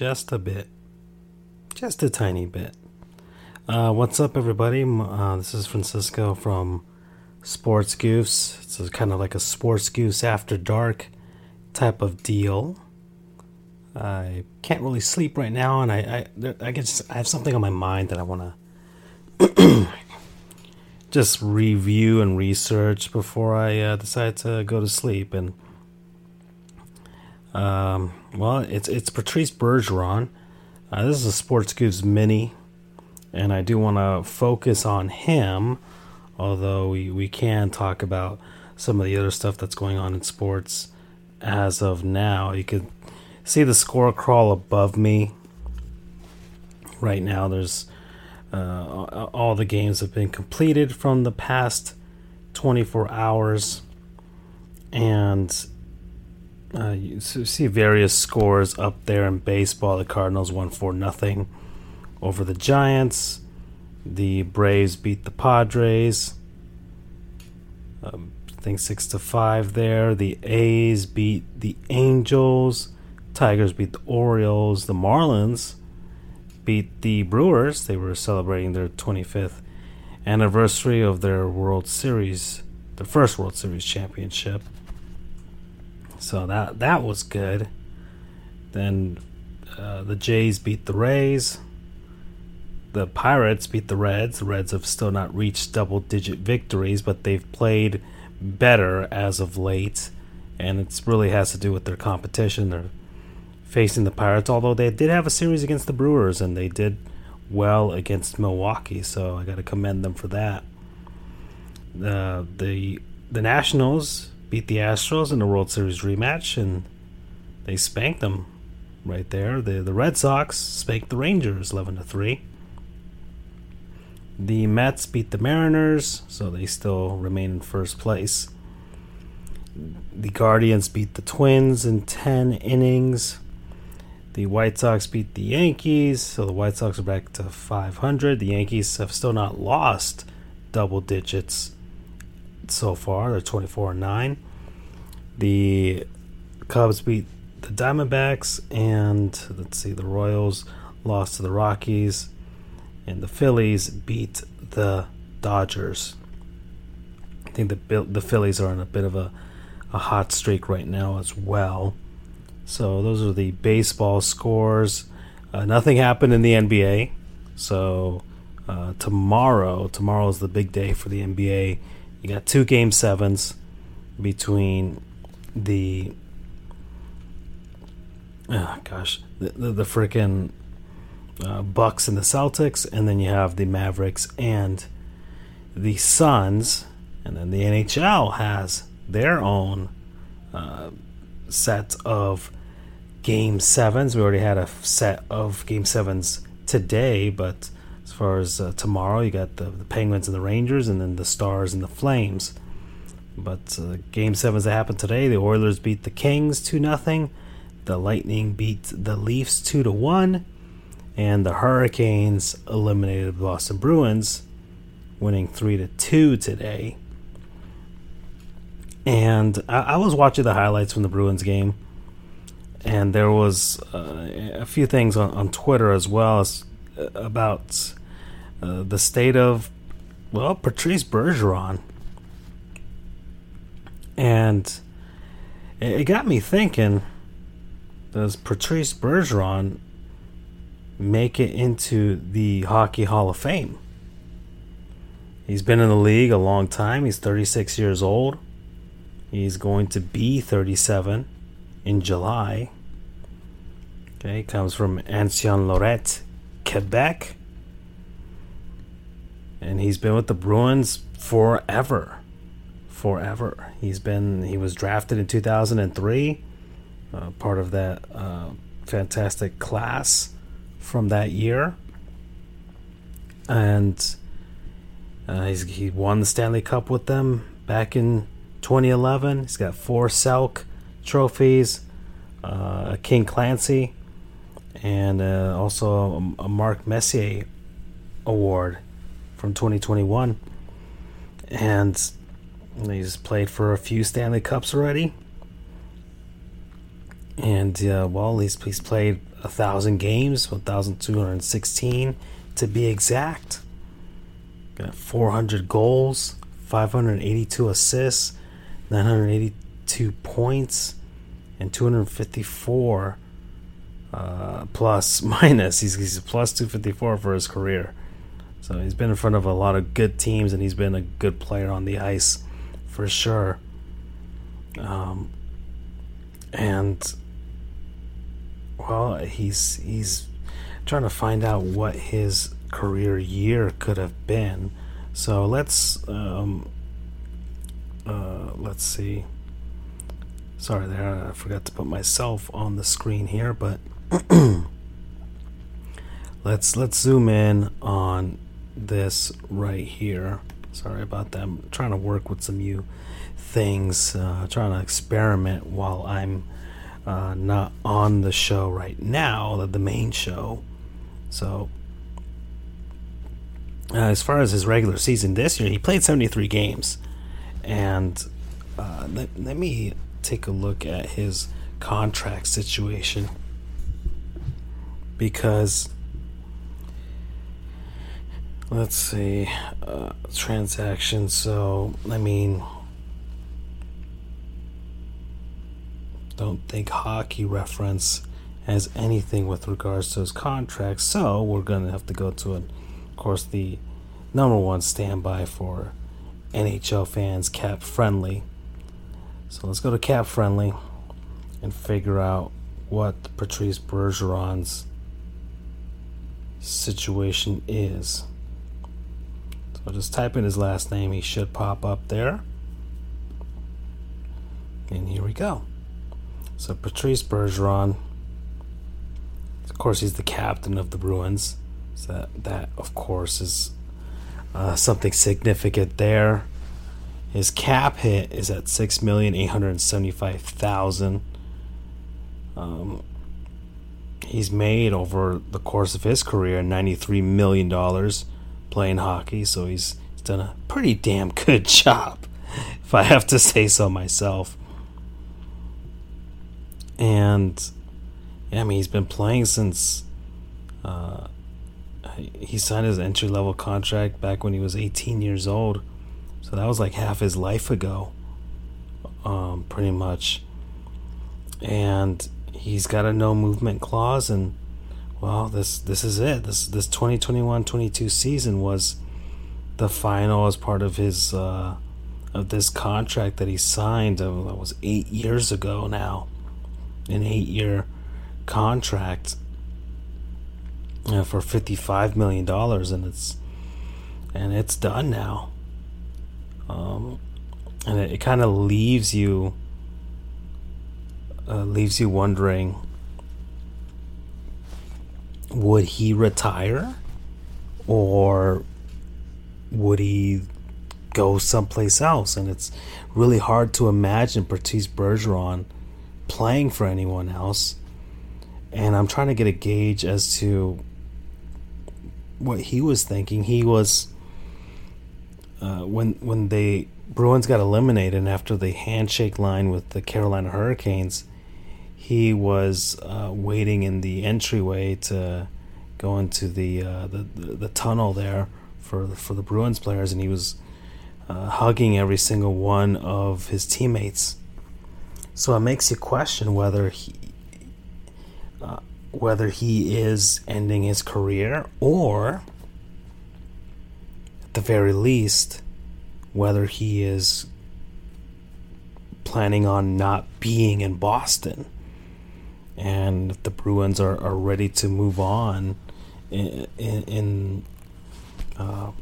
just a bit. Just a tiny bit. Uh, what's up, everybody? Uh, this is Francisco from Sports Goofs. It's kind of like a Sports Goofs After Dark type of deal. I can't really sleep right now, and I I, I guess I have something on my mind that I want to just review and research before I uh, decide to go to sleep. And um, well, it's it's Patrice Bergeron. Uh, this is a Sports Goofs mini, and I do want to focus on him. Although we, we can talk about some of the other stuff that's going on in sports as of now. You can see the score crawl above me right now. There's uh, all the games have been completed from the past 24 hours, and uh, you see various scores up there in baseball. The Cardinals won four nothing over the Giants. The Braves beat the Padres. Um, I think six to five there. The A's beat the Angels. Tigers beat the Orioles. The Marlins beat the Brewers. They were celebrating their 25th anniversary of their World Series, their first World Series championship. So that that was good. Then uh, the Jays beat the Rays. The Pirates beat the Reds. The Reds have still not reached double digit victories, but they've played better as of late. And it really has to do with their competition. They're facing the Pirates, although they did have a series against the Brewers and they did well against Milwaukee, so I got to commend them for that. Uh, the the Nationals beat the Astros in the World Series rematch, and they spanked them right there. The the Red Sox spanked the Rangers eleven to three. The Mets beat the Mariners, so they still remain in first place. The Guardians beat the Twins in ten innings. The White Sox beat the Yankees, so the White Sox are back to 500. The Yankees have still not lost double digits so far. They're 24 and 9. The Cubs beat the Diamondbacks, and let's see, the Royals lost to the Rockies, and the Phillies beat the Dodgers. I think the the Phillies are on a bit of a, a hot streak right now as well. So those are the baseball scores. Uh, nothing happened in the NBA. So uh, tomorrow, tomorrow is the big day for the NBA. You got two game sevens between the oh gosh the the, the freaking uh, Bucks and the Celtics, and then you have the Mavericks and the Suns, and then the NHL has their own uh, set of game sevens. We already had a set of game sevens today, but far as uh, tomorrow, you got the, the, Penguins and the Rangers, and then the Stars and the Flames. But uh, game sevens that happened today, the Oilers beat the Kings two nothing, the Lightning beat the Leafs two to one, and the Hurricanes eliminated the Boston Bruins, winning three to two today. And I, I was watching the highlights from the Bruins game and there was uh, a few things on, on Twitter as well as uh, about uh, the state of well Patrice Bergeron, and it got me thinking: Does Patrice Bergeron make it into the Hockey Hall of Fame? He's been in the league a long time. He's 36 years old. He's going to be 37 in July. Okay, comes from Ancienne Lorette, Quebec. And he's been with the Bruins forever. Forever. He's been he was drafted in 2003, uh, part of that uh, fantastic class from that year. And uh, he won the Stanley Cup with them back in 2011. He's got four Selke trophies, uh, a King Clancy, and uh, also a, a, Mark Messier award from 2021. And he's played for a few Stanley Cups already. and uh, well, he's he's played a thousand games, one thousand two hundred sixteen to be exact. Got four hundred goals, five hundred eighty-two assists, nine hundred eighty-two points, and two hundred fifty-four uh, plus minus. He's he's plus two fifty-four for his career. So he's been in front of a lot of good teams, and he's been a good player on the ice for sure. Um, and well, he's he's trying to find out what his career year could have been. So let's um, uh, let's see. Sorry, there I forgot to put myself on the screen here, but let's let's zoom in on this right here. Sorry about that. I'm trying to work with some new things, uh, trying to experiment while I'm uh, not on the show right now, the main show. So, uh, as far as his regular season this year, he played 73 games. And uh, let, let me take a look at his contract situation. Because, let's see, uh, transactions. So, I mean, don't think hockey reference has anything with regards to his contract. So we're going to have to go to, of course, the number one standby for NHL fans, Cap Friendly. So let's go to Cap Friendly and figure out what Patrice Bergeron's situation is. So just type in his last name, he should pop up there. And here we go. So Patrice Bergeron, of course, he's the captain of the Bruins. So that, that of course, is uh, something significant there. His cap hit is at six million eight hundred seventy-five thousand. Um, he's made over the course of his career ninety-three million dollars playing hockey. So he's, he's done a pretty damn good job, if I have to say so myself and yeah, I mean he's been playing since uh, he signed his entry level contract back when he was 18 years old, so that was like half his life ago, um, pretty much. And he's got a no movement clause, and well, this this is it. This this 2021-22 season was the final as part of his uh, of this contract that he signed. Uh, that was eight years ago now an eight year contract for $55 million and it's and it's done now um, and it, it kind of leaves you uh, leaves you wondering would he retire or would he go someplace else and it's really hard to imagine Patrice Bergeron playing for anyone else. And I'm trying to get a gauge as to what he was thinking. He was uh, when when they Bruins got eliminated after the handshake line with the Carolina Hurricanes. He was uh, waiting in the entryway to go into the, uh, the, the the tunnel there for for the Bruins players, and he was uh, hugging every single one of his teammates. So it makes you question whether he uh, whether he is ending his career or at the very least whether he is planning on not being in Boston and the Bruins are, are ready to move on in, in, in uh,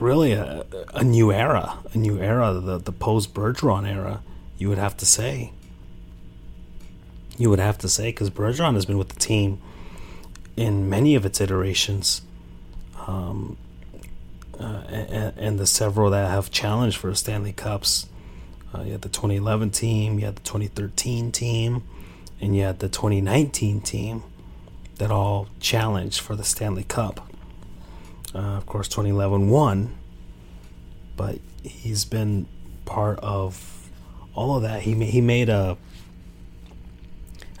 really a, a new era, a new era, the, the post Bergeron era, you would have to say. You would have to say, because Bergeron has been with the team in many of its iterations, um, uh, and, and, the several that have challenged for Stanley Cups. Uh, you had the 2011 team, you had the 2013 team, and you had the 2019 team that all challenged for the Stanley Cup. Uh, of course, 2011 won, but he's been part of all of that. He he made a.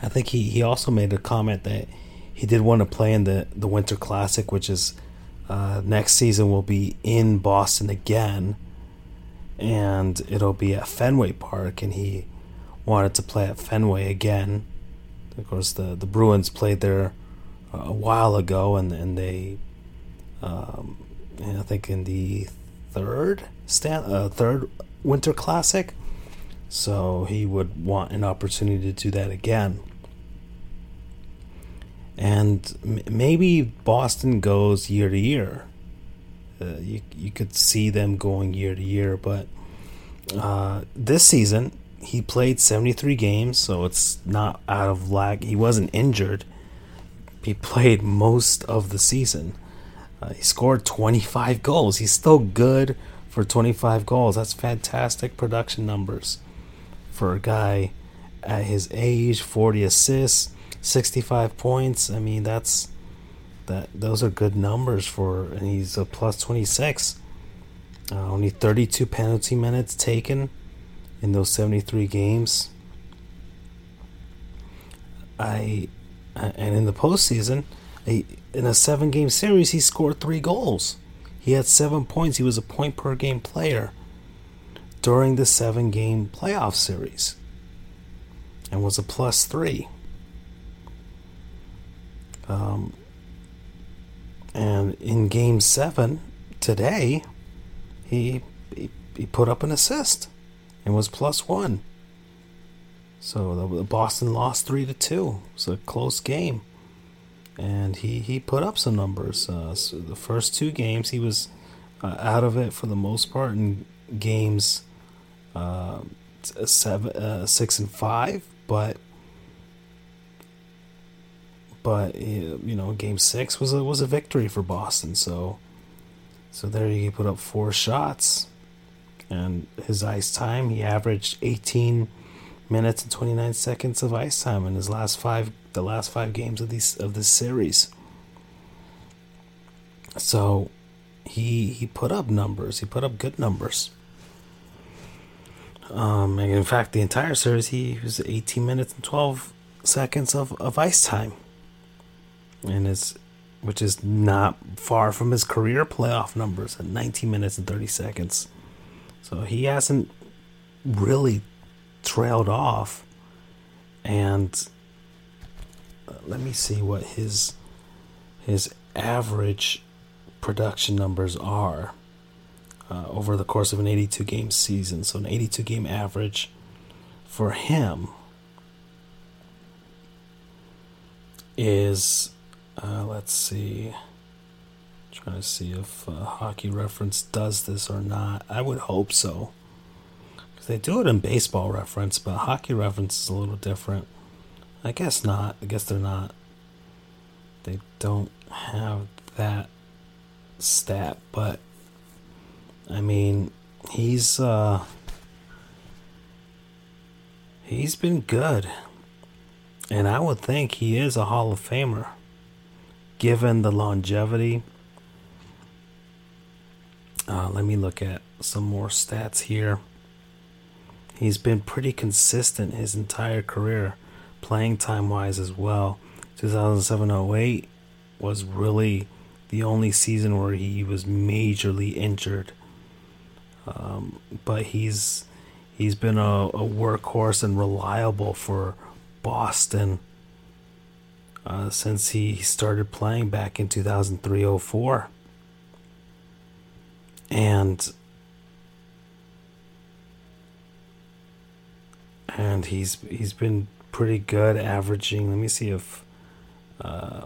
I think he, he also made a comment that he did want to play in the the Winter Classic, which is uh, next season will be in Boston again, and it'll be at Fenway Park, and he wanted to play at Fenway again. Of course, the the Bruins played there a while ago, and and they, um, I think in the third stand uh, third Winter Classic, so he would want an opportunity to do that again. And m- maybe Boston goes year to year. Uh, you you could see them going year to year, but uh, this season he played 73 games, so it's not out of lack. He wasn't injured. He played most of the season. Uh, he scored 25 goals. He's still good for 25 goals. That's fantastic production numbers for a guy at his age. 40 assists, 65 points. I mean, that's that. Those are good numbers for, and he's a plus 26. Uh, only 32 penalty minutes taken in those 73 games. I and in the postseason, in a seven game series, he scored three goals. He had seven points. He was a point per game player during the seven game playoff series and was a plus three. Um, and in game seven today, he, he, he put up an assist and was plus one. So the, Boston lost three to two. It was a close game, and he he put up some numbers. Uh, so the first two games he was uh, out of it for the most part in games uh, seven, uh, six, and five, but but you know game six was a was a victory for Boston. So so there he put up four shots and his ice time, he averaged 18 minutes and 29 seconds of ice time in his last five, the last five games of these of this series. So, he he put up numbers. He put up good numbers. Um, and in fact, the entire series, he was 18 minutes and 12 seconds of, of ice time, and his, which is not far from his career playoff numbers at 19 minutes and 30 seconds. So he hasn't really trailed off. And uh, let me see what his his average production numbers are uh, over the course of an 82 game season. So an 82 game average for him is uh, let's see Trying to see if uh, Hockey Reference does this or not. I would hope so. Because they do it in Baseball Reference, but Hockey Reference is a little different. I guess not. I guess they're not. They don't have that stat, but I mean, he's uh he's been good. And I would think he is a Hall of Famer given the longevity uh, let me look at some more stats here. He's been pretty consistent his entire career, playing time wise as well. 2007 08 was really the only season where he was majorly injured. Um, but he's he's been a, a, workhorse and reliable for Boston uh, since he started playing back in 2003 04 and and he's he's been pretty good averaging. Let me see if uh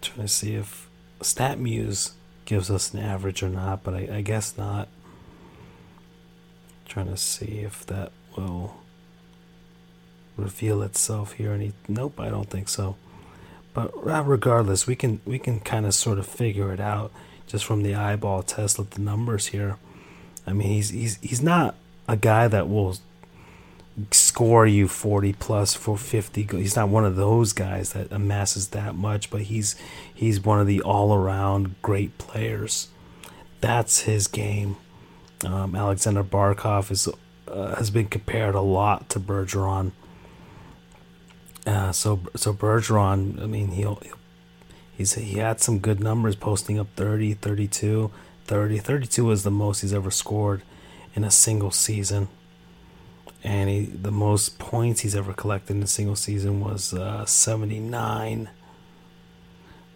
trying to see if StatMuse gives us an average or not but I, I guess not. Trying to see if that will reveal itself here any nope I don't think so but regardless we can we can kind of sort of figure it out just from the eyeball test of the numbers here. I mean, he's he's he's not a guy that will score you 40 plus for 50 he's not one of those guys that amasses that much but he's he's one of the all-around great players that's his game um, Aleksander Barkov is uh, has been compared a lot to Bergeron. Uh, so so Bergeron, I mean, he'll, he'll he's he had some good numbers, posting up 30, 32, 30. 32 was the most he's ever scored in a single season, and he the most points he's ever collected in a single season was uh, seventy nine,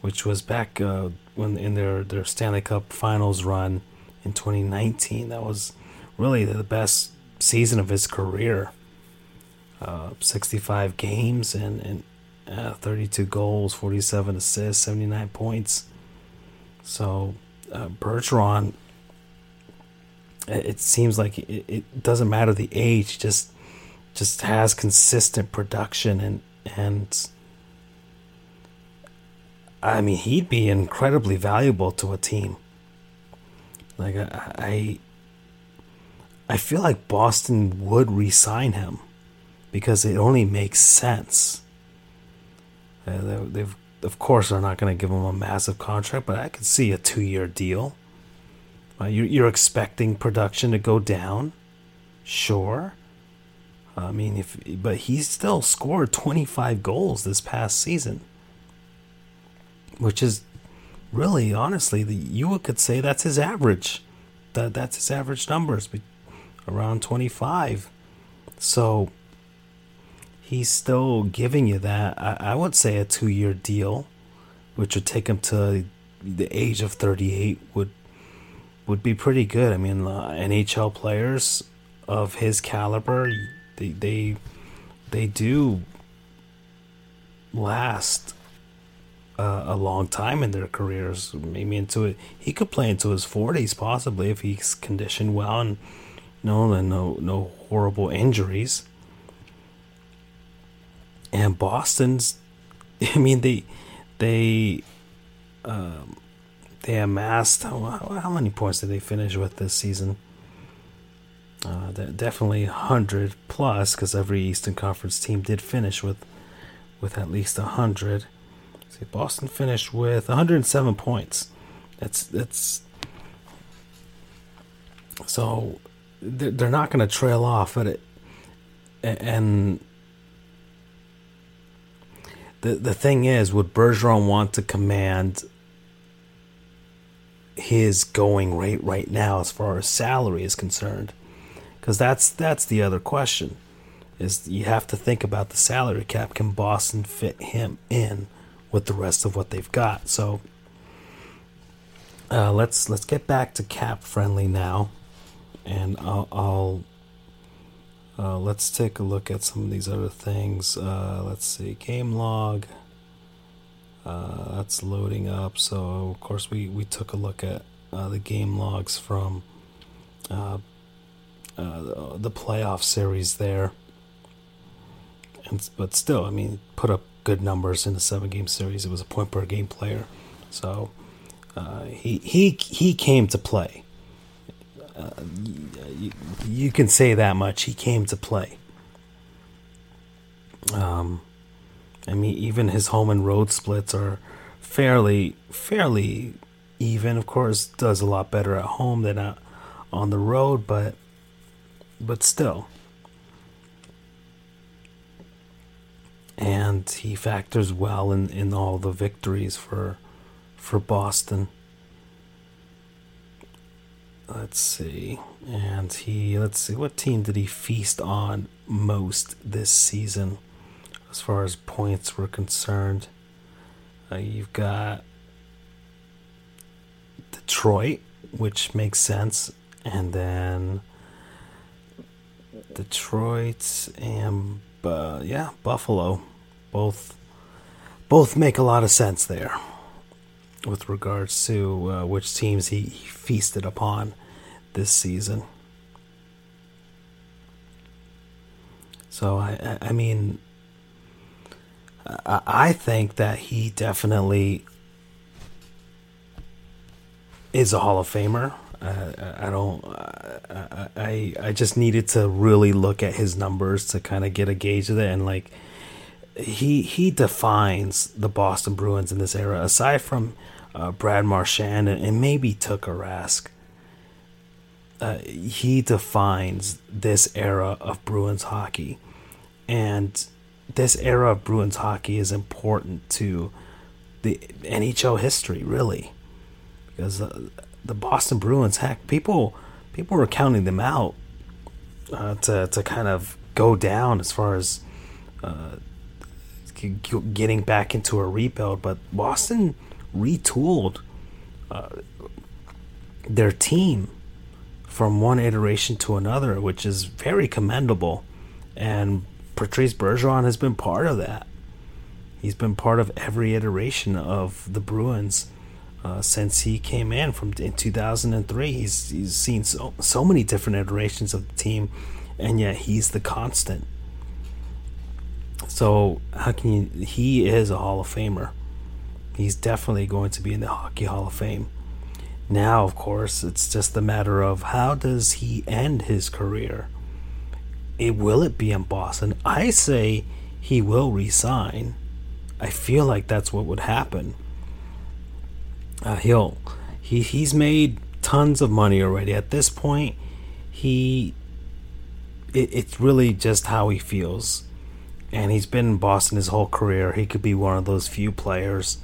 which was back uh, when in their their Stanley Cup Finals run in twenty nineteen. That was really the best season of his career. Uh, 65 games and, and uh, 32 goals, 47 assists, 79 points. So uh, Bergeron, it, seems like it, it, doesn't matter the age, just just has consistent production and and I mean he'd be incredibly valuable to a team. Like I I feel like Boston would re-sign him because it only makes sense. Uh, they've, of course, they're not going to give him a massive contract, but I could see a two-year deal. Uh, you're, you're expecting production to go down, sure. I mean, if but he still scored 25 goals this past season, which is really, honestly, the, you could say that's his average. That that's his average numbers around 25. So he's still giving you that. I, I would say a two year deal, which would take him to the age of 38, would would be pretty good. I mean, uh, NHL players of his caliber, they they they do last uh, a long time in their careers. Maybe into it, he could play into his 40s possibly if he's conditioned well and no, no, no horrible injuries. And Boston's, I mean, they, they, um, they amassed how, how many points did they finish with this season? Uh, definitely hundred plus because every Eastern Conference team did finish with, with at least hundred. See, Boston finished with 107 points. That's that's so they're not going to trail off but it and the the thing is would Bergeron want to command his going rate right now as far as salary is concerned? Because that's that's the other question is you have to think about the salary cap. Can Boston fit him in with the rest of what they've got? So uh, let's let's get back to cap friendly now and I'll, I'll uh, let's take a look at some of these other things. Uh, let's see, game log. Uh, that's loading up. So of course we we took a look at uh, the game logs from uh, uh, the playoff series there. And but still, I mean, put up good numbers in the seven game series. It was a point per game player, so he he he came to play uh, you, you, can say that much. He came to play. Um, I mean, even his home and road splits are fairly fairly even. Of course, does a lot better at home than at, on the road, but but still. And he factors well in, in all the victories for for Boston let's see. And he, let's see, what team did he feast on most this season as far as points were concerned? Uh, you've got Detroit, which makes sense, and then Detroit and uh, yeah, Buffalo, both both make a lot of sense there with regards to uh, which teams he, he feasted upon this season. So I, I mean, I think that he definitely is a Hall of Famer. Uh, I don't. I, I I just needed to really look at his numbers to kind of get a gauge of it, and like he he defines the Boston Bruins in this era. Aside from uh, Brad Marchand and, and maybe Tuukka Rask. uh, he defines this era of Bruins hockey, and this era of Bruins hockey is important to the NHL history, really, because uh, the Boston Bruins, heck, people people were counting them out uh, to to kind of go down as far as uh, getting back into a rebuild, but Boston retooled uh, their team from one iteration to another, which is very commendable. And Patrice Bergeron has been part of that. He's been part of every iteration of the Bruins uh, since he came in from in 2003. He's he's seen so so many different iterations of the team, and yet he's the constant. So how can you? He is a Hall of Famer. He's definitely going to be in the Hockey Hall of Fame. Now, of course, it's just a matter of how does he end his career? It will it be in Boston? I say he will resign. I feel like that's what would happen. Uh, he'll he he's made tons of money already. At this point, he it, it's really just how he feels. And he's been in Boston his whole career. He could be one of those few players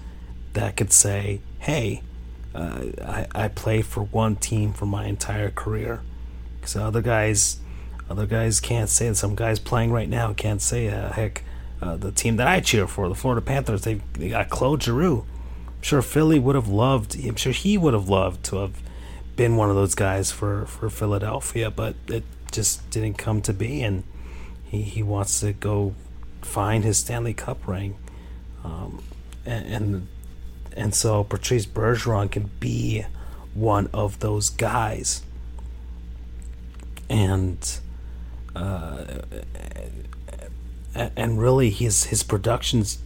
that could say, "Hey, uh, I I played for one team for my entire career." Because other guys, other guys can't say it. Some guys playing right now can't say, uh, "Heck, uh, the team that I cheer for, the Florida Panthers, they they got Claude Giroux." I'm sure Philly would have loved. I'm sure he would have loved to have been one of those guys for for Philadelphia, but it just didn't come to be, and he he wants to go find his Stanley Cup ring, um, and, and and so Patrice Bergeron can be one of those guys. And uh, and really his his productions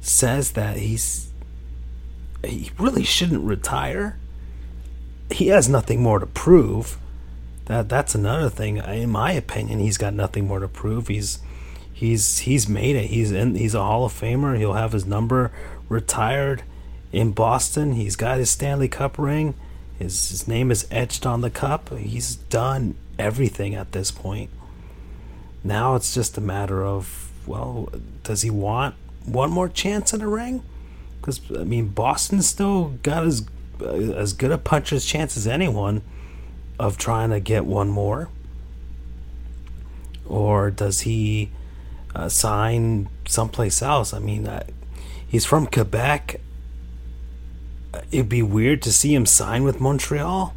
says that he's he really shouldn't retire. He has nothing more to prove. That that's another thing. In my opinion, he's got nothing more to prove. He's he's he's made it. He's in. He's a Hall of Famer. He'll have his number retired in Boston. He's got his Stanley Cup ring. His, his name is etched on the cup. He's done everything at this point. Now it's just a matter of, well, does he want one more chance at a ring? Because, I mean, Boston's still got as, as good a puncher's chance as anyone of trying to get one more. Or does he uh, sign someplace else? I mean, uh, he's from Quebec. It'd be weird to see him sign with Montreal,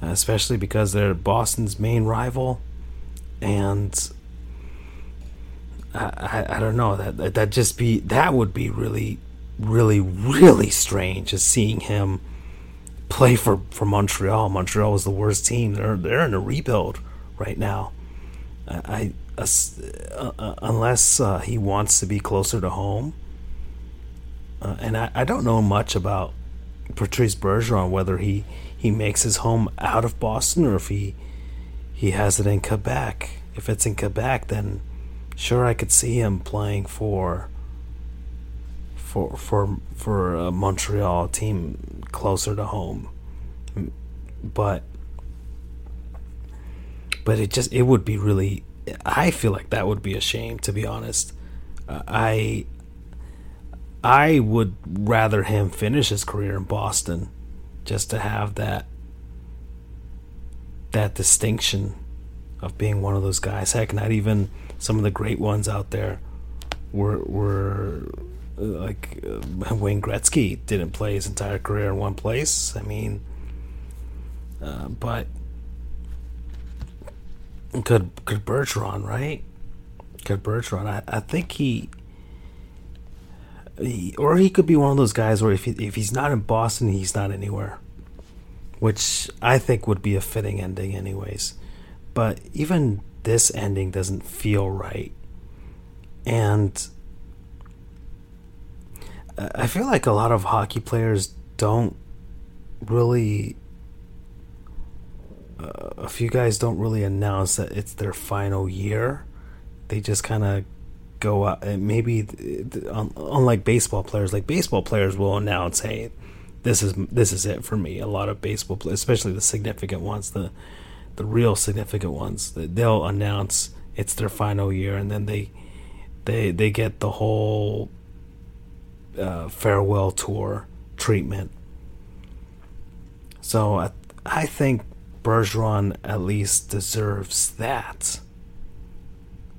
especially because they're Boston's main rival, and I, I, I don't know that that just be that would be really really really strange as seeing him play for, for Montreal. Montreal was the worst team. They're they're in a rebuild right now. I, I uh, uh, unless uh, he wants to be closer to home, uh, and I, I don't know much about Patrice Bergeron, whether he, he makes his home out of Boston or if he he has it in Quebec. If it's in Quebec, then sure I could see him playing for for for for a Montreal team closer to home. But but it just it would be really I feel like that would be a shame to be honest. Uh, I I would rather him finish his career in Boston just to have that that distinction of being one of those guys. Heck, not even some of the great ones out there were were uh, like uh, Wayne Gretzky didn't play his entire career in one place. I mean, uh, but could could Bergeron right? Could Bergeron? I, I think he or he could be one of those guys where if he, if he's not in Boston, he's not anywhere, which I think would be a fitting ending, anyways. But even this ending doesn't feel right, and I feel like a lot of hockey players don't really. Uh, a few guys don't really announce that it's their final year. They just kind of go out and maybe unlike baseball players like baseball players will announce hey this is this is it for me. A lot of baseball, players, especially the significant ones, the the real significant ones, they'll announce it's their final year, and then they they they get the whole uh, farewell tour treatment. So I, I think Bergeron at least deserves that.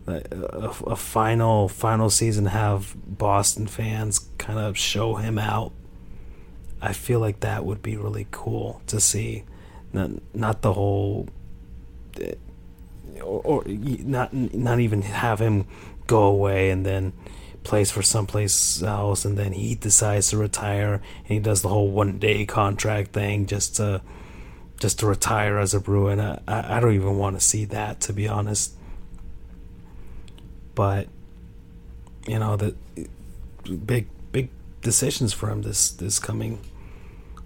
A, a, final final season have Boston fans kind of show him out. I feel like that would be really cool to see. Not not the whole or, or not not even have him go away and then plays for someplace else and then he decides to retire and he does the whole one day contract thing just to just to retire as a Bruin. I, I don't even want to see that to be honest. But you know the big big decisions for him this this coming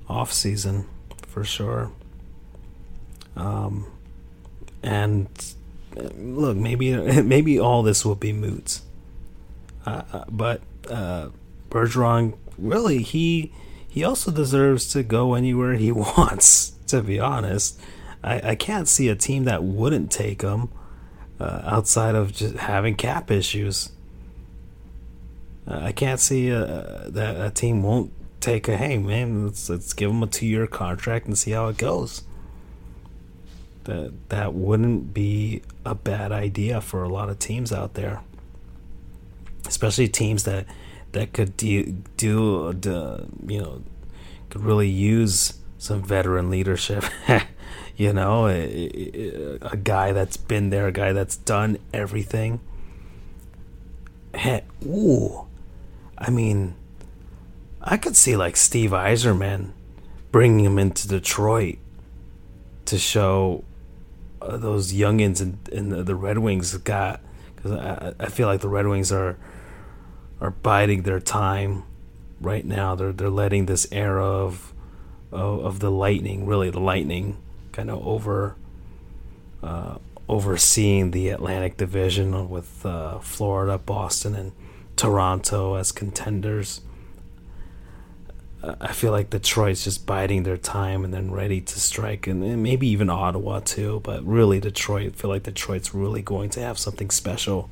off season for sure. Um, and look, maybe maybe all this will be moots. Uh, uh, but uh, Bergeron, really, he he also deserves to go anywhere he wants. To be honest, I, I can't see a team that wouldn't take him uh, outside of just having cap issues. Uh, I can't see uh, that a team won't take a hey man, let's let's give him a two year contract and see how it goes that that wouldn't be a bad idea for a lot of teams out there, especially teams that that could do, do uh, you know could really use some veteran leadership. you know, a, a, guy that's been there, a guy that's done everything. Ooh, I mean, I could see like Steve Yzerman bringing him into Detroit to show uh, those youngins in, in the, the Red Wings got because I, I feel like the Red Wings are are biding their time right now. They're they're letting this era of of, of the Lightning, really the Lightning, kind of over uh, overseeing the Atlantic Division with uh, Florida, Boston, and Toronto as contenders. I feel like Detroit's just biding their time and then ready to strike, and, and maybe even Ottawa too. But really, Detroit. I feel like Detroit's really going to have something special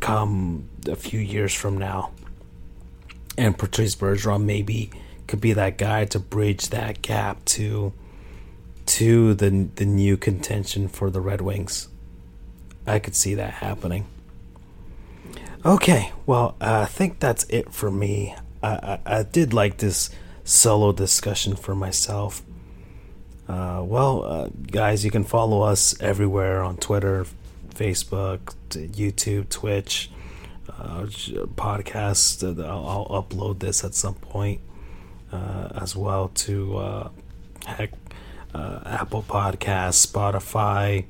come a few years from now. And Patrice Bergeron maybe could be that guy to bridge that gap to to the the new contention for the Red Wings. I could see that happening. Okay, well, uh, I think that's it for me. I, I, did like this solo discussion for myself. Uh, well, uh, guys, you can follow us everywhere on Twitter, Facebook, YouTube, Twitch, uh, podcast. Uh, I'll, I'll, upload this at some point uh, as well to uh, Apple Podcasts, Spotify,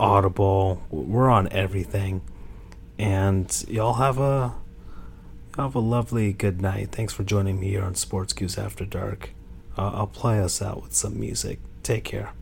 Audible. We're on everything. And y'all have a have a lovely good night. Thanks for joining me here on Sports Goofs After Dark. Uh, I'll play us out with some music. Take care.